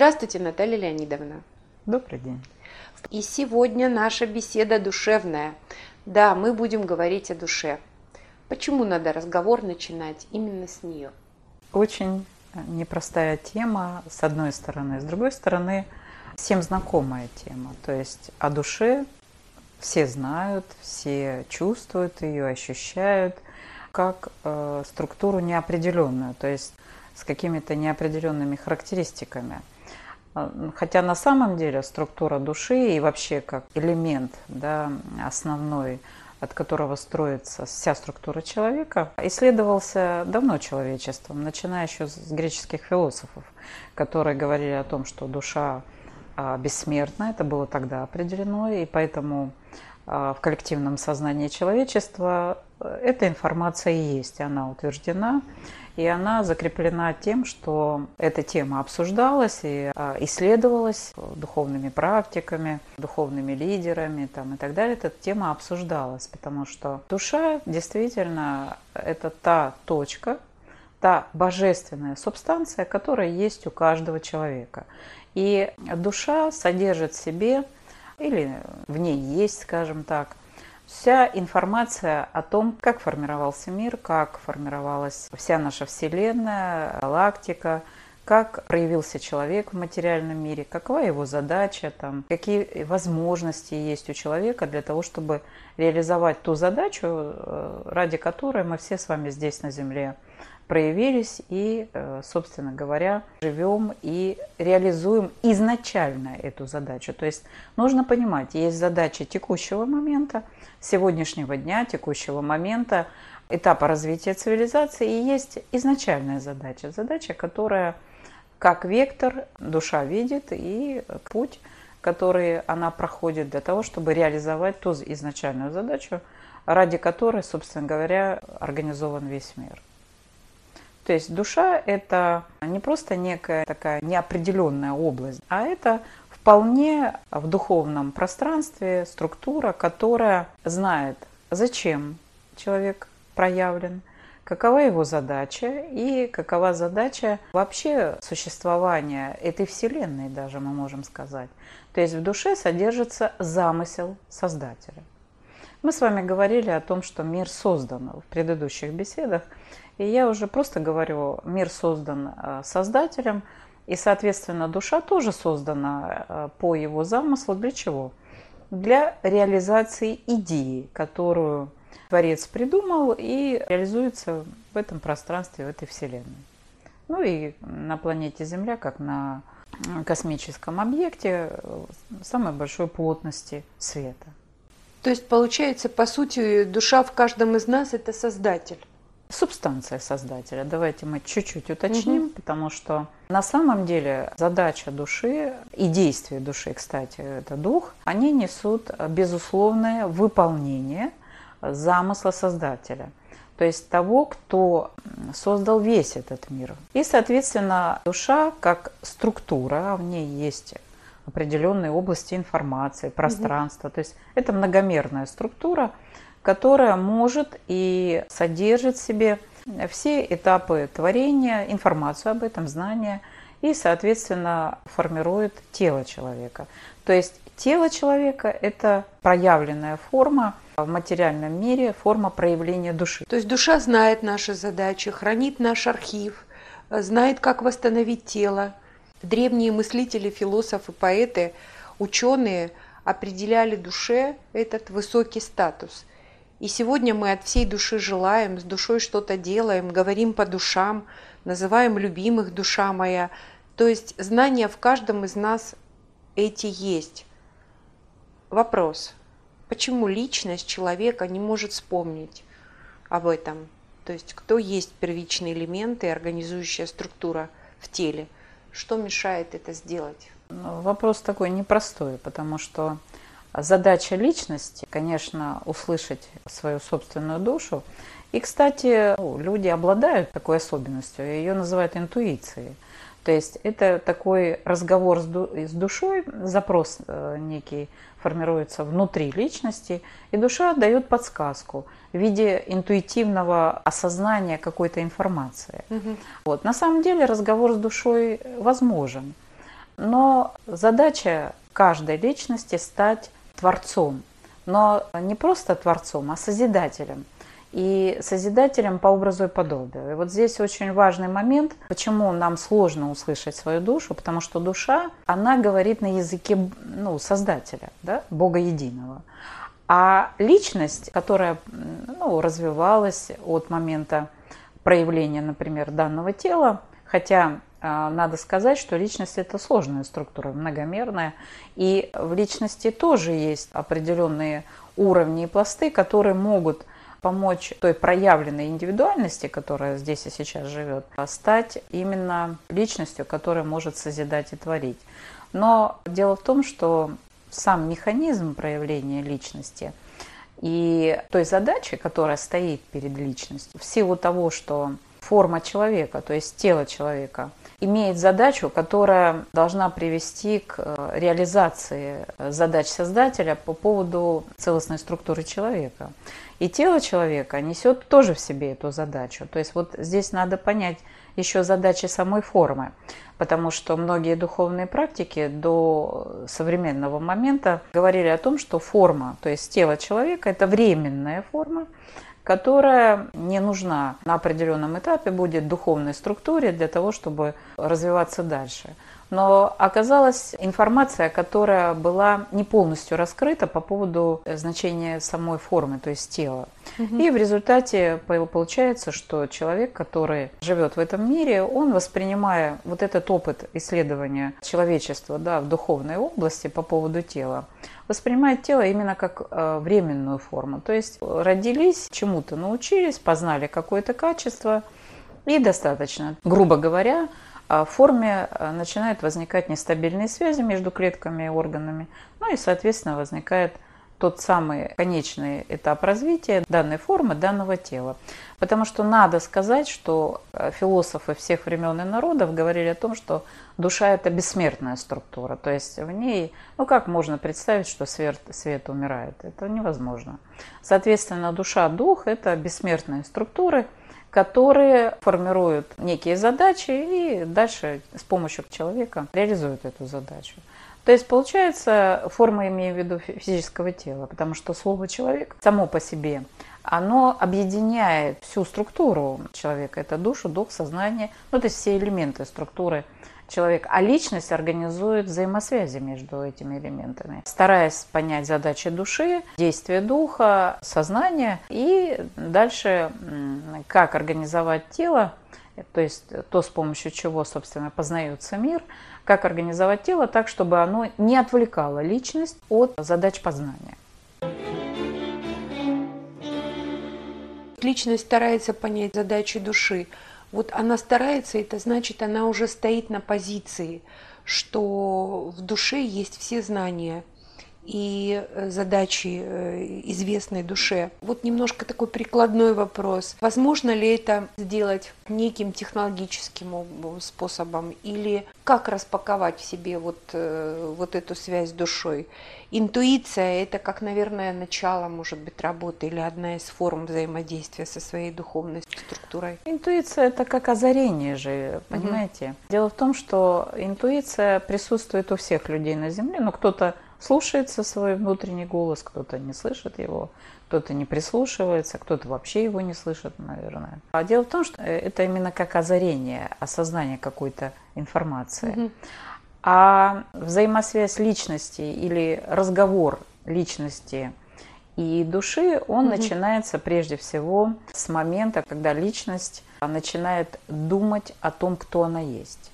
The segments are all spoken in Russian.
Здравствуйте, Наталья Леонидовна. Добрый день. И сегодня наша беседа душевная. Да, мы будем говорить о душе. Почему надо разговор начинать именно с нее? Очень непростая тема, с одной стороны. С другой стороны, всем знакомая тема. То есть о душе все знают, все чувствуют ее, ощущают как э, структуру неопределенную, то есть с какими-то неопределенными характеристиками. Хотя на самом деле структура души и вообще как элемент да, основной, от которого строится вся структура человека, исследовался давно человечеством, начиная еще с греческих философов, которые говорили о том, что душа бессмертна, это было тогда определено, и поэтому а, в коллективном сознании человечества э, эта информация есть, она утверждена. И она закреплена тем, что эта тема обсуждалась и а, исследовалась духовными практиками, духовными лидерами там, и так далее. Эта тема обсуждалась, потому что душа действительно это та точка, та божественная субстанция, которая есть у каждого человека. И душа содержит в себе, или в ней есть, скажем так, вся информация о том, как формировался мир, как формировалась вся наша Вселенная, галактика, как проявился человек в материальном мире, какова его задача, там, какие возможности есть у человека для того, чтобы реализовать ту задачу, э, ради которой мы все с вами здесь на Земле проявились и, э, собственно говоря, живем и реализуем изначально эту задачу. То есть нужно понимать, есть задачи текущего момента, сегодняшнего дня, текущего момента, этапа развития цивилизации, и есть изначальная задача. Задача, которая как вектор душа видит и путь, который она проходит для того, чтобы реализовать ту изначальную задачу, ради которой, собственно говоря, организован весь мир. То есть душа – это не просто некая такая неопределенная область, а это вполне в духовном пространстве структура, которая знает, зачем человек проявлен, какова его задача и какова задача вообще существования этой Вселенной, даже мы можем сказать. То есть в душе содержится замысел Создателя. Мы с вами говорили о том, что мир создан в предыдущих беседах, и я уже просто говорю, мир создан э, Создателем, и, соответственно, душа тоже создана э, по его замыслу. Для чего? Для реализации идеи, которую Творец придумал и реализуется в этом пространстве, в этой Вселенной. Ну и на планете Земля, как на космическом объекте, э, самой большой плотности света. То есть, получается, по сути, душа в каждом из нас – это создатель. Субстанция создателя. Давайте мы чуть-чуть уточним, угу. потому что на самом деле задача души и действия души, кстати, это дух, они несут безусловное выполнение замысла создателя. То есть того, кто создал весь этот мир. И, соответственно, душа как структура, в ней есть определенные области информации, пространства. Угу. То есть это многомерная структура, которая может и содержит в себе все этапы творения, информацию об этом, знания и, соответственно, формирует тело человека. То есть тело человека – это проявленная форма в материальном мире, форма проявления души. То есть душа знает наши задачи, хранит наш архив, знает, как восстановить тело, Древние мыслители, философы, поэты, ученые определяли душе этот высокий статус. И сегодня мы от всей души желаем, с душой что-то делаем, говорим по душам, называем любимых душа моя. То есть знания в каждом из нас эти есть. Вопрос. Почему личность человека не может вспомнить об этом? То есть кто есть первичные элементы, организующая структура в теле – что мешает это сделать? Ну, вопрос такой непростой, потому что задача личности, конечно, услышать свою собственную душу. И, кстати, ну, люди обладают такой особенностью, ее называют интуицией. То есть это такой разговор с душой, запрос э, некий формируется внутри личности, и душа дает подсказку в виде интуитивного осознания какой-то информации. Угу. Вот. На самом деле разговор с душой возможен. Но задача каждой личности стать творцом. Но не просто творцом, а созидателем – и созидателем по образу и подобию. И вот здесь очень важный момент, почему нам сложно услышать свою душу, потому что душа, она говорит на языке ну, Создателя, да, Бога Единого. А личность, которая ну, развивалась от момента проявления, например, данного тела, хотя а, надо сказать, что личность это сложная структура, многомерная, и в личности тоже есть определенные уровни и пласты, которые могут помочь той проявленной индивидуальности, которая здесь и сейчас живет, стать именно личностью, которая может созидать и творить. Но дело в том, что сам механизм проявления личности и той задачи, которая стоит перед личностью, в силу того, что форма человека, то есть тело человека, имеет задачу, которая должна привести к э, реализации задач создателя по поводу целостной структуры человека. И тело человека несет тоже в себе эту задачу. То есть вот здесь надо понять еще задачи самой формы, потому что многие духовные практики до современного момента говорили о том, что форма, то есть тело человека, это временная форма, которая не нужна на определенном этапе, будет духовной структуре для того, чтобы развиваться дальше но оказалась информация, которая была не полностью раскрыта по поводу значения самой формы, то есть тела. Угу. И в результате получается, что человек, который живет в этом мире, он, воспринимая вот этот опыт исследования человечества да, в духовной области по поводу тела, воспринимает тело именно как э, временную форму. То есть родились, чему-то научились, познали какое-то качество, и достаточно. Грубо говоря, а в форме э, начинают возникать нестабильные связи между клетками и органами, ну и, соответственно, возникает тот самый конечный этап развития данной формы, данного тела. Потому что надо сказать, что э, философы всех времен и народов говорили о том, что душа – это бессмертная структура. То есть в ней, ну как можно представить, что свет, свет умирает? Это невозможно. Соответственно, душа, дух – это бессмертные структуры – которые формируют некие задачи и дальше с помощью человека реализуют эту задачу. То есть получается форма, имею в виду физического тела, потому что слово человек само по себе, оно объединяет всю структуру человека, это душу, дух, сознание, ну то есть все элементы структуры человек, а личность организует взаимосвязи между этими элементами, стараясь понять задачи души, действия духа, сознания и дальше как организовать тело, то есть то, с помощью чего, собственно, познается мир, как организовать тело так, чтобы оно не отвлекало личность от задач познания. Личность старается понять задачи души, вот она старается, это значит, она уже стоит на позиции, что в душе есть все знания и э, задачи э, известной душе. Вот немножко такой прикладной вопрос. Возможно ли это сделать неким технологическим способом или как распаковать в себе вот, э, вот эту связь с душой? Интуиция – это как, наверное, начало, может быть, работы или одна из форм взаимодействия со своей духовной структурой. Интуиция – это как озарение же, понимаете? Угу. Дело в том, что интуиция присутствует у всех людей на Земле, но кто-то слушается свой внутренний голос, кто-то не слышит его, кто-то не прислушивается, кто-то вообще его не слышит, наверное. А дело в том, что это именно как озарение, осознание какой-то информации. Угу. А взаимосвязь личности или разговор личности и души, он угу. начинается прежде всего с момента, когда личность начинает думать о том, кто она есть.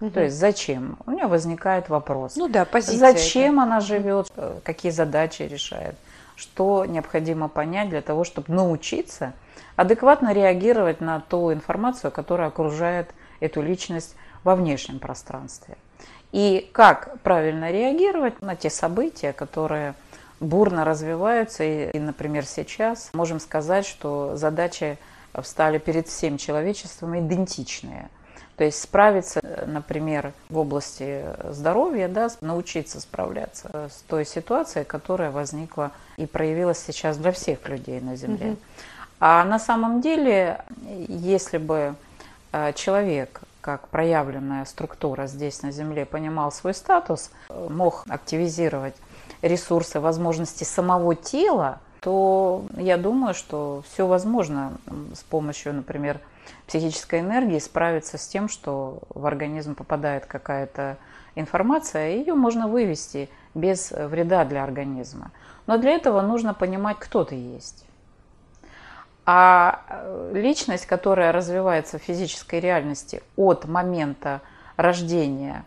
Угу. То есть зачем? У нее возникает вопрос. Ну да, позиция. Зачем это. она живет, э, какие задачи решает, что необходимо понять для того, чтобы научиться адекватно реагировать на ту информацию, которая окружает эту личность во внешнем пространстве. И как правильно реагировать на те события, которые бурно развиваются. И, например, сейчас можем сказать, что задачи встали перед всем человечеством идентичные – то есть справиться, например, в области здоровья, да, научиться справляться с той ситуацией, которая возникла и проявилась сейчас для всех людей на Земле. Угу. А на самом деле, если бы э, человек как проявленная структура здесь на Земле понимал свой статус, мог активизировать ресурсы, возможности самого тела, то я думаю, что все возможно с помощью, например, психической энергии справиться с тем, что в организм попадает какая-то информация, ее можно вывести без вреда для организма. Но для этого нужно понимать, кто ты есть. А э, личность, которая развивается в физической реальности от момента рождения,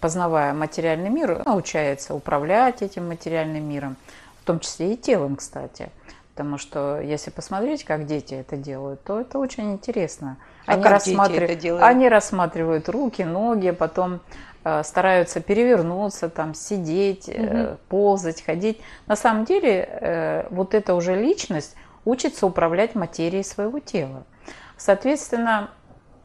познавая материальный мир, научается управлять этим материальным миром, в том числе и телом, кстати. Потому что если посмотреть, как дети это делают, то это очень интересно. А они, как дети это делают? они рассматривают руки, ноги, потом э, стараются перевернуться, там, сидеть, э, ползать, ходить. На самом деле э, вот эта уже личность учится управлять материей своего тела. Соответственно,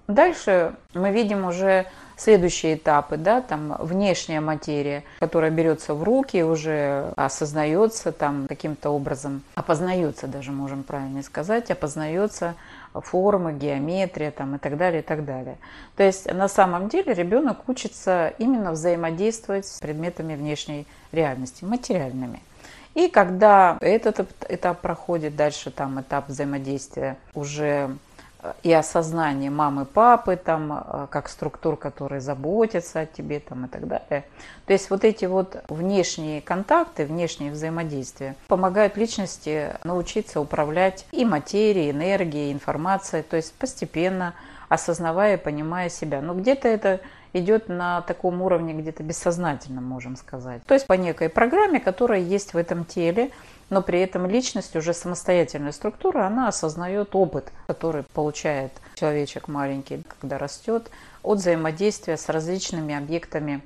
дальше мы видим уже следующие этапы, да, там внешняя материя, которая берется в руки, уже осознается там каким-то образом, опознается даже, можем правильно сказать, опознается формы, геометрия там, и так далее, и так далее. То есть на самом деле ребенок учится именно взаимодействовать с предметами внешней реальности, материальными. И когда этот этап проходит, дальше там этап взаимодействия уже и осознание мамы, папы, там, э, как структур, которые заботятся о тебе там, и так далее. То есть вот эти вот внешние контакты, внешние взаимодействия помогают личности научиться управлять и материей, энергией, информацией, то есть постепенно осознавая и понимая себя. Но где-то это идет на таком уровне, где-то бессознательно, можем сказать. То есть по некой программе, которая есть в этом теле, но при этом личность уже самостоятельная структура, она осознает опыт, который получает человечек маленький, когда растет, от взаимодействия с различными объектами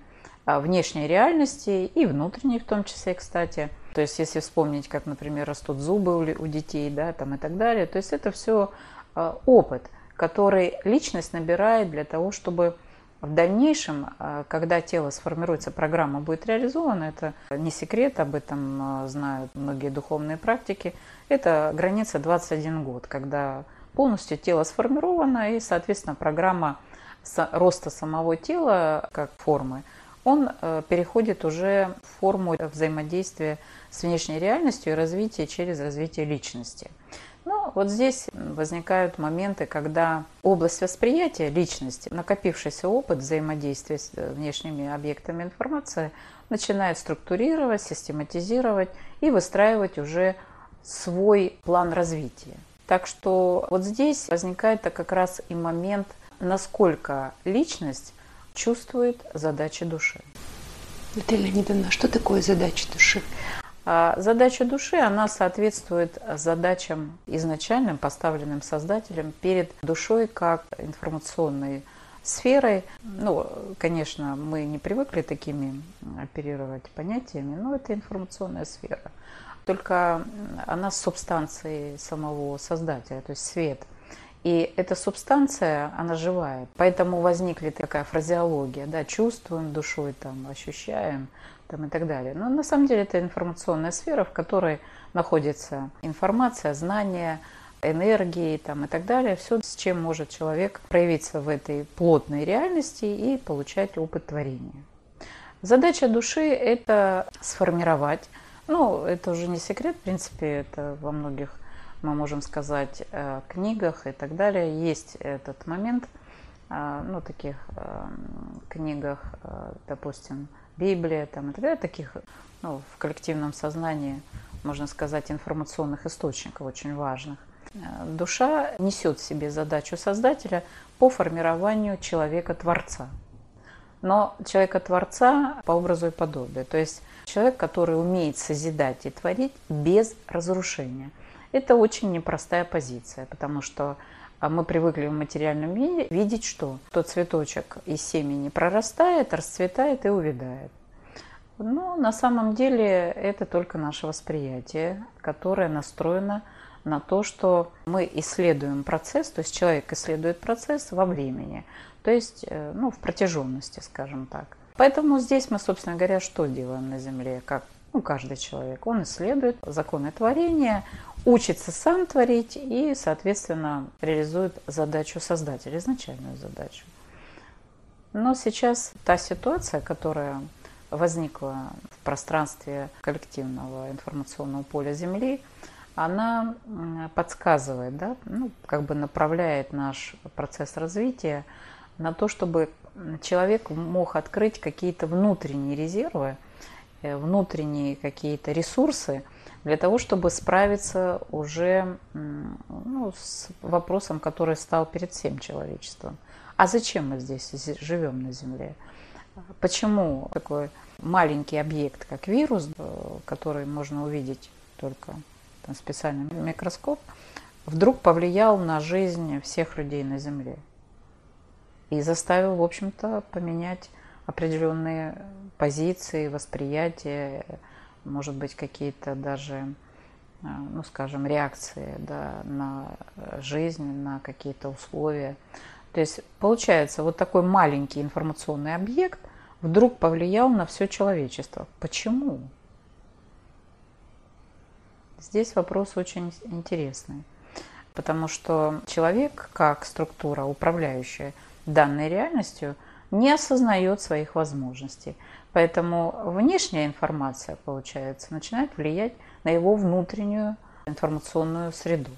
а, внешней реальности и внутренней в том числе, кстати. То есть если вспомнить, как, например, растут зубы у детей, да, там и так далее, то есть это все а, опыт, который личность набирает для того, чтобы в дальнейшем, а, когда тело сформируется, программа будет реализована, это не секрет, об этом а, знают многие духовные практики, это граница 21 год, когда полностью тело сформировано и, соответственно, программа роста самого тела как формы, он э, переходит уже в форму взаимодействия с внешней реальностью и развития через развитие личности. Ну, вот здесь возникают моменты, когда область восприятия личности, накопившийся опыт взаимодействия с э, внешними объектами информации, начинает структурировать, систематизировать и выстраивать уже свой план развития. Так что вот здесь возникает как раз и момент, насколько личность чувствует задачи души. Наталья Леонидовна, что такое задача души? А задача души, она соответствует задачам изначальным, поставленным Создателем перед душой как информационной сферой. Ну, конечно, мы не привыкли такими оперировать понятиями, но это информационная сфера. Только она субстанцией самого Создателя, то есть свет. И эта субстанция, она живая. Поэтому возникли такая фразеология, да, чувствуем душой, там, ощущаем, там, и так далее. Но на самом деле это информационная сфера, в которой находится информация, знания, энергии там, и так далее. Все, с чем может человек проявиться в этой плотной реальности и получать опыт творения. Задача души – это сформировать, ну, это уже не секрет, в принципе, это во многих, мы можем сказать, э, книгах и так далее. Есть этот момент, э, ну, таких э, книгах, допустим, Библия там, и так далее, таких ну, в коллективном сознании, можно сказать, информационных источников очень важных. Э, душа несет в себе задачу Создателя по формированию человека-творца. Но человека-творца по образу и подобию. То есть человек, который умеет созидать и творить без разрушения. Это очень непростая позиция, потому что а, мы привыкли в материальном мире видеть, что тот цветочек из семени прорастает, расцветает и увядает. Но на самом деле это только наше восприятие, которое настроено на то, что мы исследуем процесс, то есть человек исследует процесс во времени, то есть э, ну, в протяженности, скажем так. Поэтому здесь мы, собственно говоря, что делаем на Земле, как ну, каждый человек? Он исследует законы творения, учится сам творить и, соответственно, реализует задачу создателя, изначальную задачу. Но сейчас та ситуация, которая возникла в пространстве коллективного информационного поля Земли, она подсказывает, да, ну, как бы направляет наш процесс развития на то, чтобы человек мог открыть какие-то внутренние резервы, э, внутренние какие-то ресурсы для того, чтобы справиться уже ну, с вопросом, который стал перед всем человечеством. А зачем мы здесь живем на Земле? Почему такой маленький объект, как вирус, э, который можно увидеть только там, специальный микроскоп, вдруг повлиял на жизнь всех людей на Земле? и заставил, в общем-то, поменять определенные позиции, восприятия, может быть, какие-то даже, а, ну, скажем, реакции да, на жизнь, на какие-то условия. То есть, получается, вот такой маленький информационный объект вдруг повлиял на все человечество. Почему? Здесь вопрос очень интересный, потому что человек, как структура управляющая, данной реальностью, не осознает своих возможностей. Поэтому внешняя информация, получается, начинает влиять на его внутреннюю информационную среду.